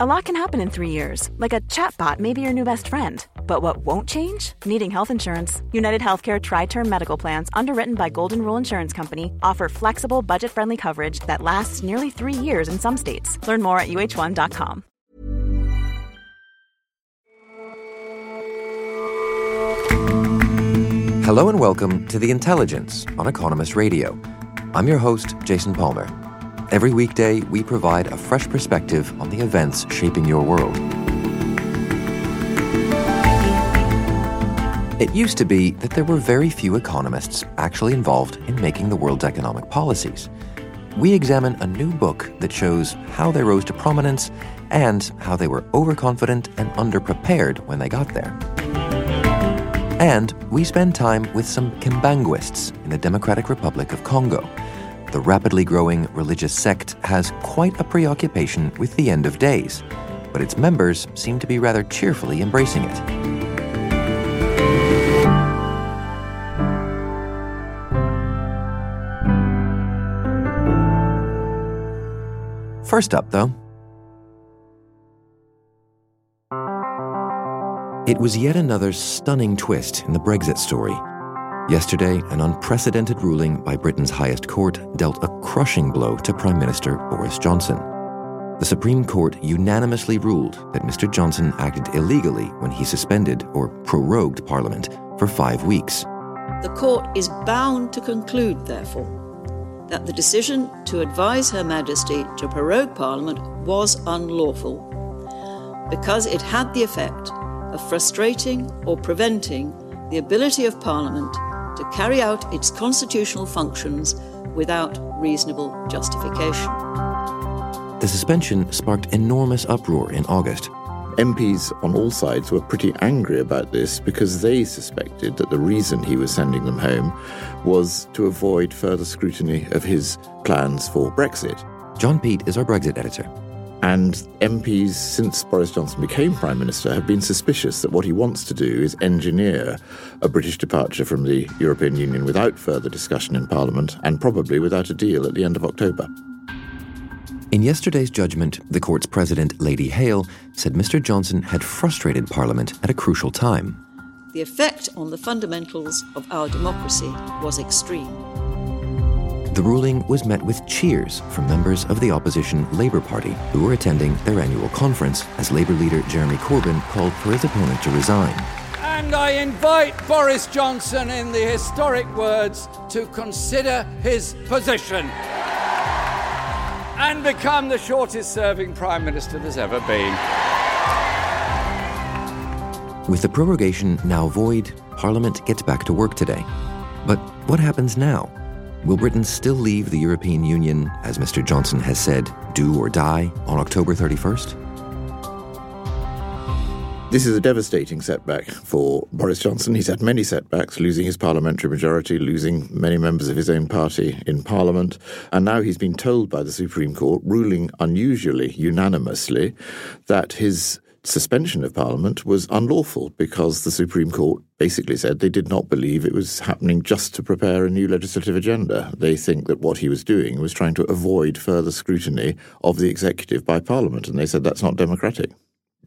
A lot can happen in three years, like a chatbot may be your new best friend. But what won't change? Needing health insurance. United Healthcare Tri Term Medical Plans, underwritten by Golden Rule Insurance Company, offer flexible, budget friendly coverage that lasts nearly three years in some states. Learn more at uh1.com. Hello and welcome to The Intelligence on Economist Radio. I'm your host, Jason Palmer. Every weekday, we provide a fresh perspective on the events shaping your world. It used to be that there were very few economists actually involved in making the world's economic policies. We examine a new book that shows how they rose to prominence and how they were overconfident and underprepared when they got there. And we spend time with some Kimbanguists in the Democratic Republic of Congo the rapidly growing religious sect has quite a preoccupation with the end of days, but its members seem to be rather cheerfully embracing it. First up, though, it was yet another stunning twist in the Brexit story Yesterday, an unprecedented ruling by Britain's highest court dealt a crushing blow to Prime Minister Boris Johnson. The Supreme Court unanimously ruled that Mr. Johnson acted illegally when he suspended or prorogued Parliament for five weeks. The court is bound to conclude, therefore, that the decision to advise Her Majesty to prorogue Parliament was unlawful because it had the effect of frustrating or preventing the ability of Parliament to carry out its constitutional functions without reasonable justification. The suspension sparked enormous uproar in August. MPs on all sides were pretty angry about this because they suspected that the reason he was sending them home was to avoid further scrutiny of his plans for Brexit. John Peet is our Brexit editor. And MPs, since Boris Johnson became Prime Minister, have been suspicious that what he wants to do is engineer a British departure from the European Union without further discussion in Parliament and probably without a deal at the end of October. In yesterday's judgment, the court's president, Lady Hale, said Mr. Johnson had frustrated Parliament at a crucial time. The effect on the fundamentals of our democracy was extreme. The ruling was met with cheers from members of the opposition Labour Party who were attending their annual conference as Labour leader Jeremy Corbyn called for his opponent to resign. And I invite Boris Johnson, in the historic words, to consider his position and become the shortest serving Prime Minister there's ever been. With the prorogation now void, Parliament gets back to work today. But what happens now? Will Britain still leave the European Union, as Mr. Johnson has said, do or die on October 31st? This is a devastating setback for Boris Johnson. He's had many setbacks, losing his parliamentary majority, losing many members of his own party in Parliament. And now he's been told by the Supreme Court, ruling unusually unanimously, that his suspension of Parliament was unlawful because the Supreme Court basically said they did not believe it was happening just to prepare a new legislative agenda. They think that what he was doing was trying to avoid further scrutiny of the executive by Parliament, and they said that's not democratic.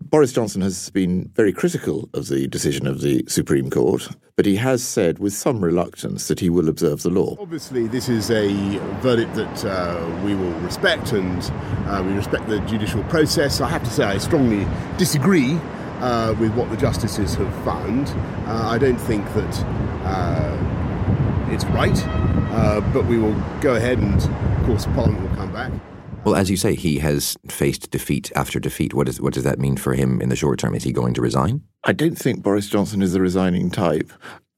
Boris Johnson has been very critical of the decision of the Supreme Court, but he has said with some reluctance that he will observe the law. Obviously, this is a verdict that uh, we will respect, and uh, we respect the judicial process. I have to say, I strongly disagree uh, with what the justices have found. Uh, I don't think that uh, it's right, uh, but we will go ahead, and of course, Parliament will come back. Well, as you say, he has faced defeat after defeat. What, is, what does that mean for him in the short term? Is he going to resign? I don't think Boris Johnson is the resigning type.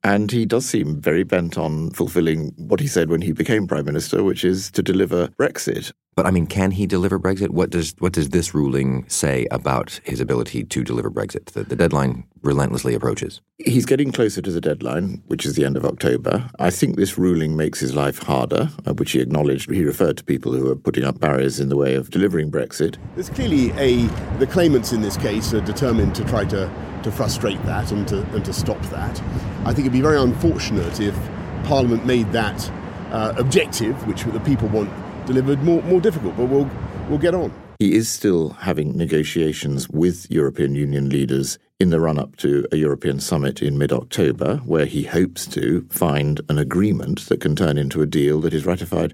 And he does seem very bent on fulfilling what he said when he became Prime Minister, which is to deliver Brexit. But I mean, can he deliver Brexit? What does what does this ruling say about his ability to deliver Brexit? The, the, deadline relentlessly approaches. He's getting closer to the deadline, which is the end of October. I think this ruling makes his life harder, uh, which he acknowledged. He referred to people who are putting up barriers in the way of delivering Brexit. There's clearly a the claimants in this case are determined to try to to frustrate that and to and to stop that. I think it'd be very unfortunate if Parliament made that uh, objective, which the people want delivered more, more difficult, but we'll, we'll get on. He is still having negotiations with European Union leaders in the run up to a European summit in mid October, where he hopes to find an agreement that can turn into a deal that is ratified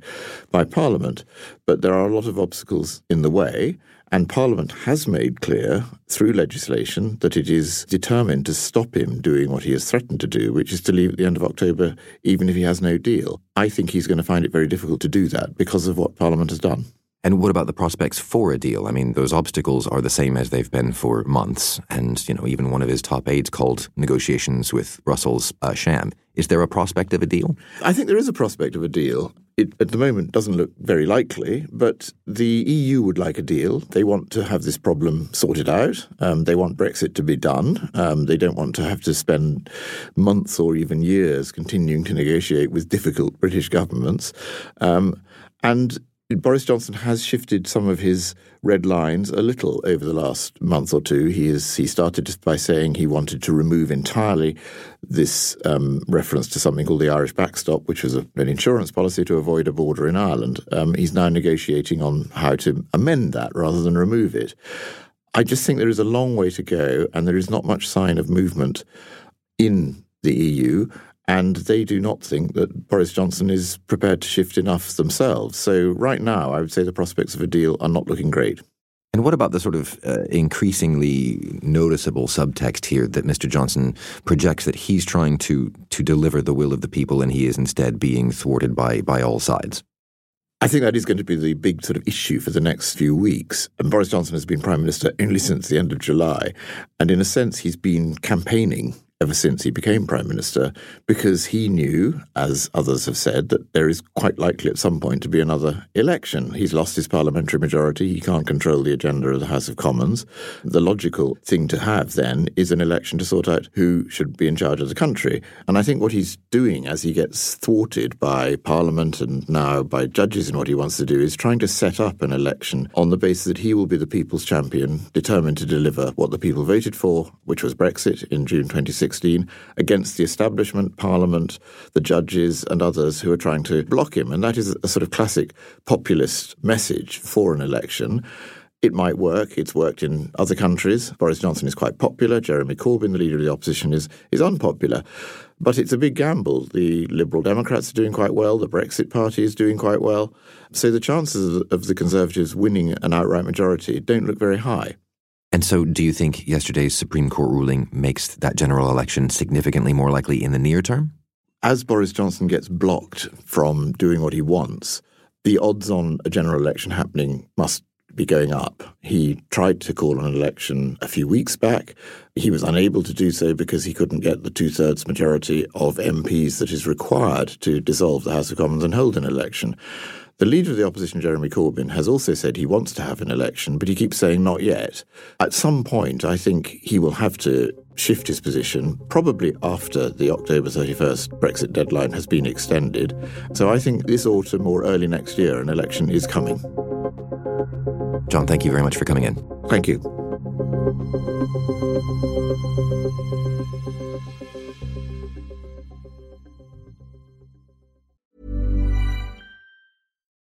by Parliament. But there are a lot of obstacles in the way. And Parliament has made clear through legislation that it is determined to stop him doing what he has threatened to do, which is to leave at the end of October, even if he has no deal. I think he's going to find it very difficult to do that because of what Parliament has done. And what about the prospects for a deal? I mean, those obstacles are the same as they've been for months. And, you know, even one of his top aides called negotiations with Brussels a uh, sham. Is there a prospect of a deal? I think there is a prospect of a deal. It, at the moment, doesn't look very likely, but the EU would like a deal. They want to have this problem sorted out. Um, they want Brexit to be done. Um, they don't want to have to spend months or even years continuing to negotiate with difficult British governments. Um, and Boris Johnson has shifted some of his red lines a little over the last month or two. He is he started by saying he wanted to remove entirely this um, reference to something called the Irish backstop, which was a, an insurance policy to avoid a border in Ireland. Um, he's now negotiating on how to amend that rather than remove it. I just think there is a long way to go, and there is not much sign of movement in the EU and they do not think that Boris Johnson is prepared to shift enough themselves. So, right now, I would say the prospects of a deal are not looking great. And what about the sort of uh, increasingly noticeable subtext here that Mr. Johnson projects that he's trying to to deliver the will of the people and he is instead being thwarted by by all sides? I think that is going to be the big sort of issue for the next few weeks. And Boris Johnson has been Prime Minister only since the end of July. And in a sense, he's been campaigning ever since he became Prime Minister because he knew, as others have said, that there is quite likely at some point to be another election. He's lost his parliamentary majority. He can't control the agenda of the House of Commons. The logical thing to have then is an election to sort out who should be in charge of the country. And I think what he's doing as he gets thwarted by Parliament and now by judges in what he wants to do is trying to set up an election on the basis that he will be the people's champion, determined to deliver what the people voted for, which was Brexit in June 2016 2016 against the establishment, Parliament, the judges, and others who are trying to block him. And that is a sort of classic populist message for an election. It might work. It's worked in other countries. Boris Johnson is quite popular. Jeremy Corbyn, the leader of the opposition, is, is unpopular. But it's a big gamble. The Liberal Democrats are doing quite well. The Brexit Party is doing quite well. So the chances of the Conservatives winning an outright majority don't look very high. And so, do you think yesterday's Supreme Court ruling makes that general election significantly more likely in the near term? As Boris Johnson gets blocked from doing what he wants, the odds on a general election happening must be going up. He tried to call an election a few weeks back. He was unable to do so because he couldn't get the two thirds majority of MPs that is required to dissolve the House of Commons and hold an election. The leader of the opposition, Jeremy Corbyn, has also said he wants to have an election, but he keeps saying not yet. At some point, I think he will have to shift his position, probably after the October 31st Brexit deadline has been extended. So I think this autumn or early next year, an election is coming. John, thank you very much for coming in. Thank you.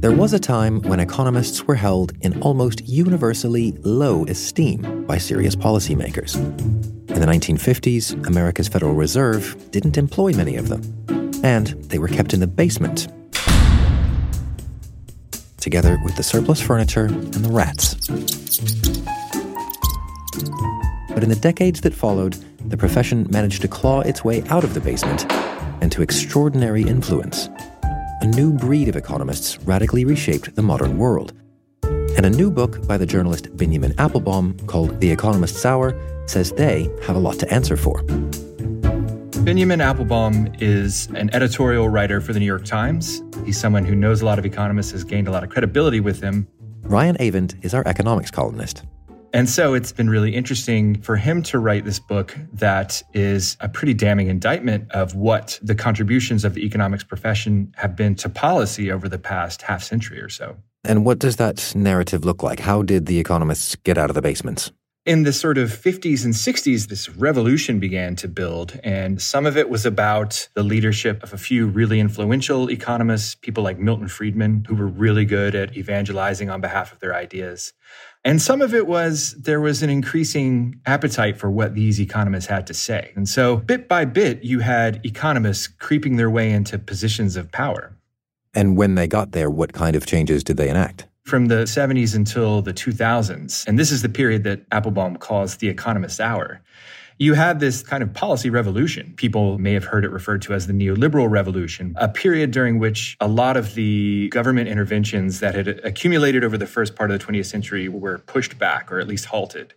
There was a time when economists were held in almost universally low esteem by serious policymakers. In the 1950s, America's Federal Reserve didn't employ many of them, and they were kept in the basement, together with the surplus furniture and the rats. But in the decades that followed, the profession managed to claw its way out of the basement and to extraordinary influence a new breed of economists radically reshaped the modern world. And a new book by the journalist Benjamin Appelbaum called The Economist's Hour says they have a lot to answer for. Benjamin Appelbaum is an editorial writer for the New York Times. He's someone who knows a lot of economists, has gained a lot of credibility with him. Ryan Avent is our economics columnist. And so it's been really interesting for him to write this book that is a pretty damning indictment of what the contributions of the economics profession have been to policy over the past half century or so. And what does that narrative look like? How did the economists get out of the basements? In the sort of 50s and 60s, this revolution began to build, and some of it was about the leadership of a few really influential economists, people like Milton Friedman, who were really good at evangelizing on behalf of their ideas. And some of it was there was an increasing appetite for what these economists had to say. And so, bit by bit, you had economists creeping their way into positions of power. And when they got there, what kind of changes did they enact? From the 70s until the 2000s, and this is the period that Appelbaum calls the economist hour you had this kind of policy revolution. People may have heard it referred to as the neoliberal revolution, a period during which a lot of the government interventions that had accumulated over the first part of the 20th century were pushed back or at least halted.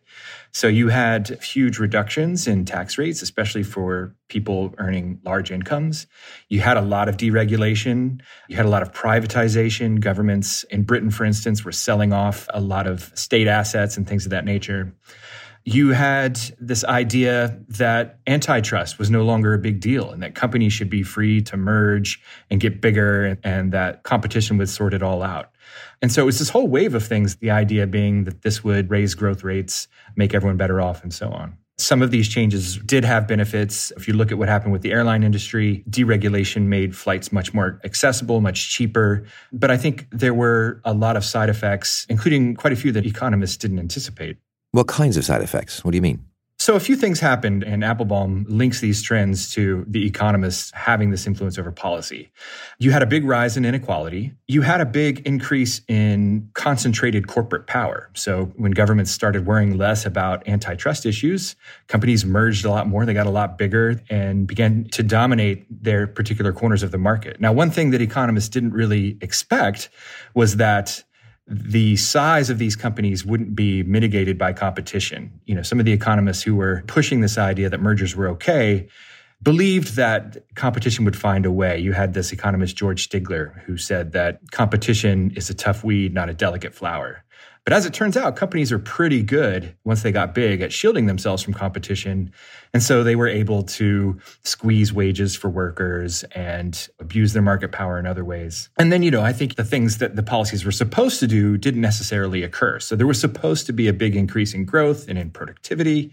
So you had huge reductions in tax rates, especially for people earning large incomes. You had a lot of deregulation. You had a lot of privatization. Governments in Britain, for instance, were selling off a lot of state assets and things of that nature you had this idea that antitrust was no longer a big deal and that companies should be free to merge and get bigger and that competition would sort it all out. And so it was this whole wave of things, the idea being that this would raise growth rates, make everyone better off, and so on. Some of these changes did have benefits. If you look at what happened with the airline industry, deregulation made flights much more accessible, much cheaper. But I think there were a lot of side effects, including quite a few that economists didn't anticipate. What kinds of side effects? What do you mean? So a few things happened, and Appelbaum links these trends to the economists having this influence over policy. You had a big rise in inequality. You had a big increase in concentrated corporate power. So when governments started worrying less about antitrust issues, companies merged a lot more. They got a lot bigger and began to dominate their particular corners of the market. Now, one thing that economists didn't really expect was that the size of these companies wouldn't be mitigated by competition. You know, some of the economists who were pushing this idea that mergers were okay believed that competition would find a way. You had this economist, George Stigler, who said that competition is a tough weed, not a delicate flower. But as it turns out, companies are pretty good once they got big at shielding themselves from competition. And so they were able to squeeze wages for workers and abuse their market power in other ways. And then, you know, I think the things that the policies were supposed to do didn't necessarily occur. So there was supposed to be a big increase in growth and in productivity.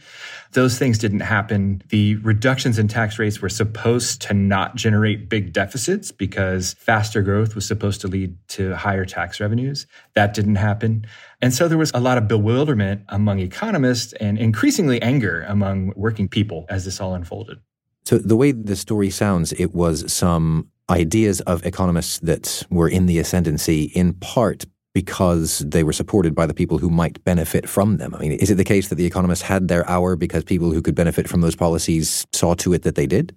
Those things didn't happen. The reductions in tax rates were supposed to not generate big deficits because faster growth was supposed to lead to higher tax revenues. That didn't happen. And so there was a lot of bewilderment among economists and increasingly anger among working people as this all unfolded. So, the way the story sounds, it was some ideas of economists that were in the ascendancy in part because they were supported by the people who might benefit from them. I mean, is it the case that the economists had their hour because people who could benefit from those policies saw to it that they did?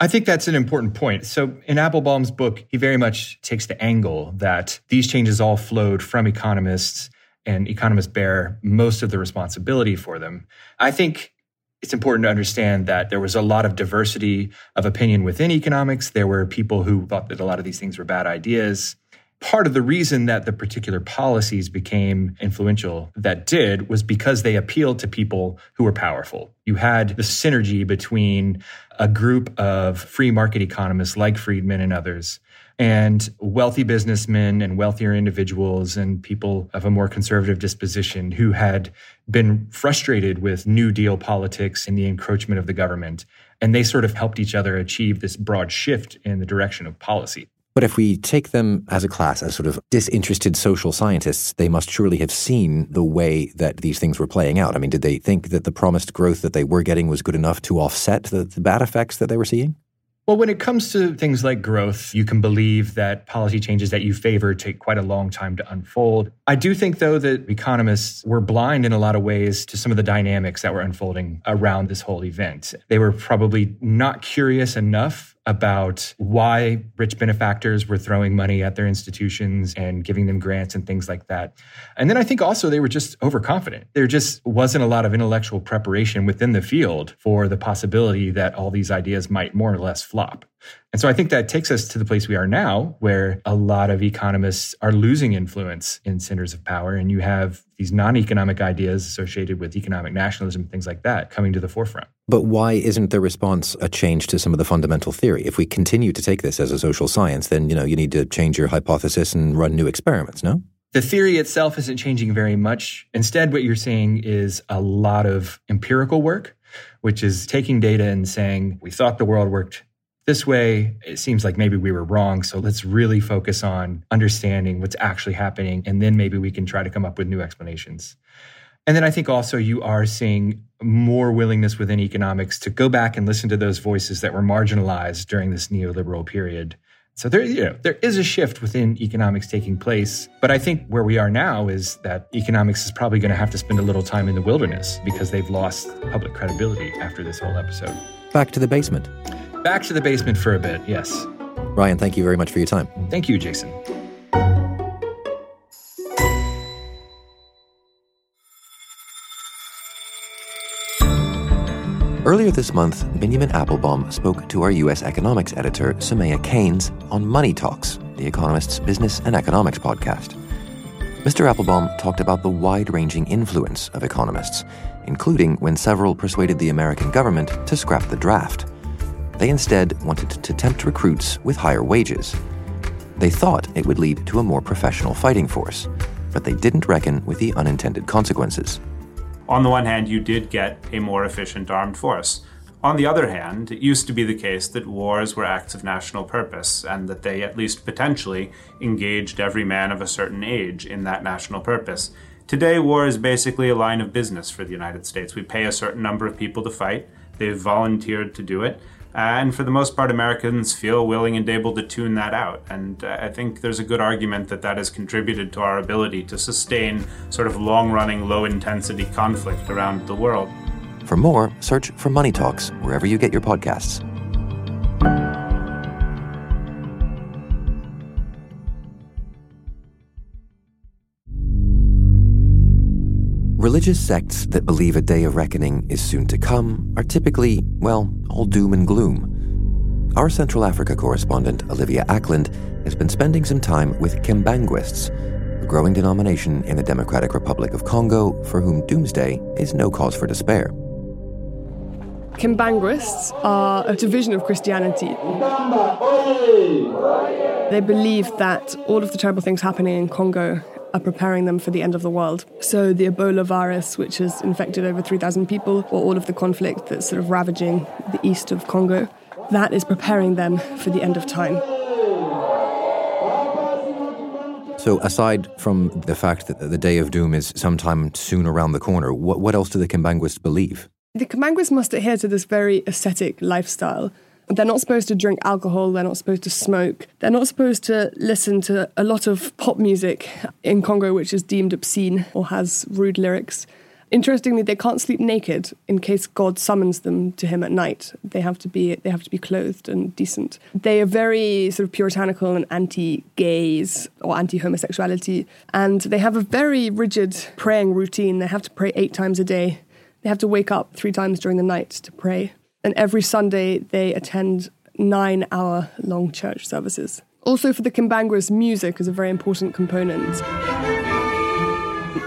I think that's an important point. So, in Appelbaum's book, he very much takes the angle that these changes all flowed from economists and economists bear most of the responsibility for them. I think it's important to understand that there was a lot of diversity of opinion within economics. There were people who thought that a lot of these things were bad ideas. Part of the reason that the particular policies became influential that did was because they appealed to people who were powerful. You had the synergy between a group of free market economists like Friedman and others and wealthy businessmen and wealthier individuals and people of a more conservative disposition who had been frustrated with New Deal politics and the encroachment of the government. And they sort of helped each other achieve this broad shift in the direction of policy. But if we take them as a class, as sort of disinterested social scientists, they must surely have seen the way that these things were playing out. I mean, did they think that the promised growth that they were getting was good enough to offset the, the bad effects that they were seeing? Well, when it comes to things like growth, you can believe that policy changes that you favor take quite a long time to unfold. I do think, though, that economists were blind in a lot of ways to some of the dynamics that were unfolding around this whole event. They were probably not curious enough about why rich benefactors were throwing money at their institutions and giving them grants and things like that. And then I think also they were just overconfident. There just wasn't a lot of intellectual preparation within the field for the possibility that all these ideas might more or less flop. And so I think that takes us to the place we are now, where a lot of economists are losing influence in centers of power. And you have these non economic ideas associated with economic nationalism, things like that, coming to the forefront. But why isn't the response a change to some of the fundamental theory? If we continue to take this as a social science, then you know you need to change your hypothesis and run new experiments, no? The theory itself isn't changing very much. Instead, what you're seeing is a lot of empirical work, which is taking data and saying, we thought the world worked this way, it seems like maybe we were wrong. So let's really focus on understanding what's actually happening. And then maybe we can try to come up with new explanations. And then I think also you are seeing more willingness within economics to go back and listen to those voices that were marginalized during this neoliberal period. So there, you know, there is a shift within economics taking place. But I think where we are now is that economics is probably going to have to spend a little time in the wilderness because they've lost public credibility after this whole episode. Back to the basement. Back to the basement for a bit, yes. Ryan, thank you very much for your time. Thank you, Jason. Earlier this month, Benjamin Appelbaum spoke to our U.S. economics editor, Soumaya Keynes, on Money Talks, The Economist's business and economics podcast. Mr. Appelbaum talked about the wide ranging influence of economists, including when several persuaded the American government to scrap the draft. They instead wanted to tempt recruits with higher wages. They thought it would lead to a more professional fighting force, but they didn't reckon with the unintended consequences. On the one hand, you did get a more efficient armed force. On the other hand, it used to be the case that wars were acts of national purpose, and that they, at least potentially, engaged every man of a certain age in that national purpose. Today, war is basically a line of business for the United States. We pay a certain number of people to fight, they've volunteered to do it, and for the most part, Americans feel willing and able to tune that out. And uh, I think there's a good argument that that has contributed to our ability to sustain sort of long running, low intensity conflict around the world. For more, search for Money Talks wherever you get your podcasts. Religious sects that believe a day of reckoning is soon to come are typically, well, all doom and gloom. Our Central Africa correspondent, Olivia Acland, has been spending some time with Kimbanguists, a growing denomination in the Democratic Republic of Congo for whom doomsday is no cause for despair. Kimbanguists are a division of Christianity. They believe that all of the terrible things happening in Congo are preparing them for the end of the world. So the Ebola virus, which has infected over 3,000 people, or all of the conflict that's sort of ravaging the east of Congo, that is preparing them for the end of time. So, aside from the fact that the day of doom is sometime soon around the corner, what, what else do the Kimbanguists believe? The Kimbanguists must adhere to this very ascetic lifestyle they're not supposed to drink alcohol, they're not supposed to smoke, they're not supposed to listen to a lot of pop music in Congo, which is deemed obscene or has rude lyrics. Interestingly, they can't sleep naked in case God summons them to him at night. They have to be they have to be clothed and decent. They are very sort of puritanical and anti-gays or anti-homosexuality, and they have a very rigid praying routine. They have to pray eight times a day. They have to wake up three times during the night to pray and every Sunday they attend nine hour long church services. Also, for the Kimbanguists, music is a very important component.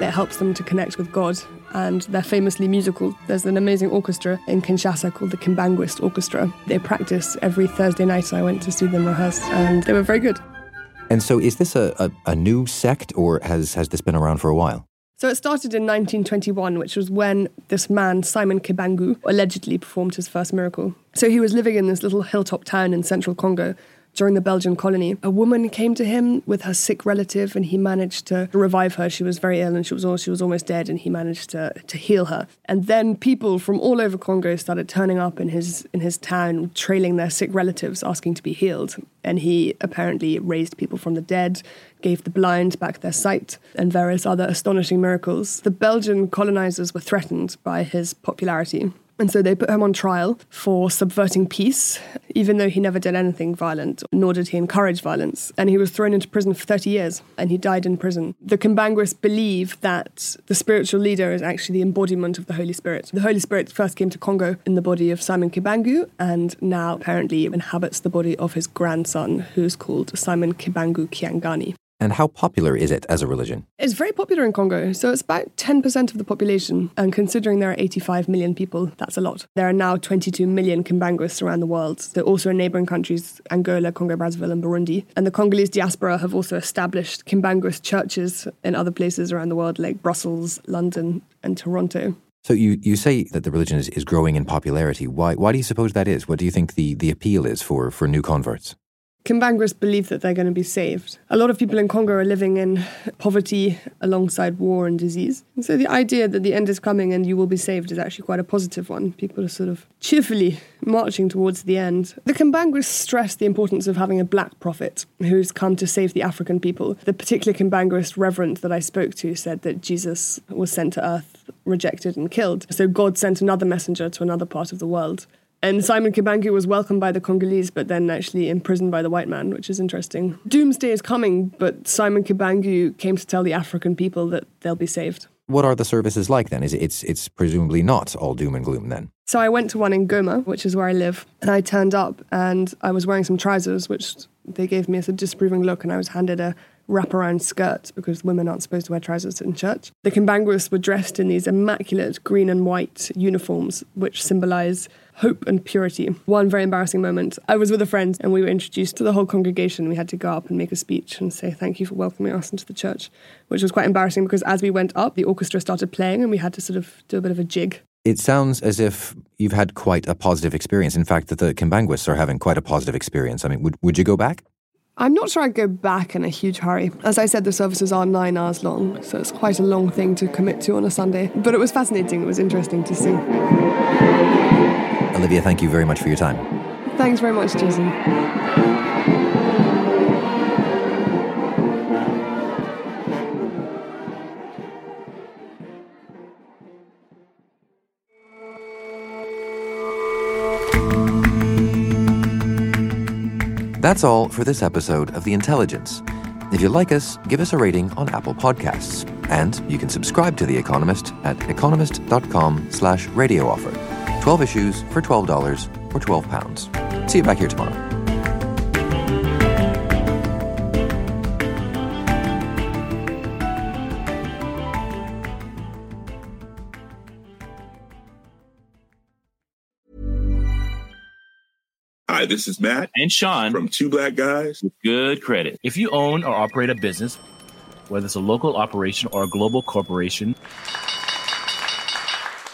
It helps them to connect with God, and they're famously musical. There's an amazing orchestra in Kinshasa called the Kimbanguist Orchestra. They practice every Thursday night. I went to see them rehearse, and they were very good. And so, is this a, a, a new sect, or has, has this been around for a while? So it started in 1921, which was when this man, Simon Kimbangu, allegedly performed his first miracle. So he was living in this little hilltop town in central Congo during the Belgian colony. A woman came to him with her sick relative, and he managed to revive her. She was very ill, and she was she was almost dead, and he managed to to heal her. And then people from all over Congo started turning up in his in his town, trailing their sick relatives, asking to be healed. And he apparently raised people from the dead, gave the blind back their sight, and various other astonishing miracles. The Belgian colonizers were threatened by his popularity And so they put him on trial for subverting peace, even though he never did anything violent, nor did he encourage violence. And he was thrown into prison for 30 years, and he died in prison. The Kimbanguists believe that the spiritual leader is actually the embodiment of the Holy Spirit. The Holy Spirit first came to Congo in the body of Simon Kimbangu, and now apparently inhabits the body of his grandson, who's called Simon Kimbangu Kiangani. And how popular is it as a religion? It's very popular in Congo. So it's about 10% of the population. And considering there are 85 million people, that's a lot. There are now 22 million Kimbanguists around the world. They're also in neighboring countries Angola, Congo Brazzaville, and Burundi. And the Congolese diaspora have also established Kimbanguist churches in other places around the world, like Brussels, London, and Toronto. So you, you say that the religion is, is growing in popularity. Why, why do you suppose that is? What do you think the, the appeal is for, for new converts? Kimbanguists believe that they're going to be saved. A lot of people in Congo are living in poverty alongside war and disease. And so the idea that the end is coming and you will be saved is actually quite a positive one. People are sort of cheerfully marching towards the end. The Kimbanguists stress the importance of having a black prophet who's come to save the African people. The particular Kimbanguist reverend that I spoke to said that Jesus was sent to earth, rejected, and killed. So God sent another messenger to another part of the world. And Simon Kimbangu was welcomed by the Congolese, but then actually imprisoned by the white man, which is interesting. Doomsday is coming, but Simon Kimbangu came to tell the African people that they'll be saved. What are the services like then? Is it, it's it's presumably not all doom and gloom then? So I went to one in Goma, which is where I live, and I turned up and I was wearing some trousers, which they gave me as a disapproving look, and I was handed a wraparound skirt because women aren't supposed to wear trousers in church. The Kimbanguists were dressed in these immaculate green and white uniforms, which symbolize hope and purity. One very embarrassing moment. I was with a friend and we were introduced to the whole congregation. We had to go up and make a speech and say thank you for welcoming us into the church, which was quite embarrassing because as we went up, the orchestra started playing and we had to sort of do a bit of a jig. It sounds as if you've had quite a positive experience. In fact, that the Kimbanguists are having quite a positive experience. I mean, would, would you go back? I'm not sure I'd go back in a huge hurry. As I said, the services are nine hours long, so it's quite a long thing to commit to on a Sunday. But it was fascinating, it was interesting to see. Olivia, thank you very much for your time. Thanks very much, Jason. That's all for this episode of The Intelligence. If you like us, give us a rating on Apple Podcasts. And you can subscribe to The Economist at economist.com slash radio offer. 12 issues for $12 or £12. See you back here tomorrow. Hi, this is Matt and Sean from Two Black Guys with Good Credit. If you own or operate a business, whether it's a local operation or a global corporation,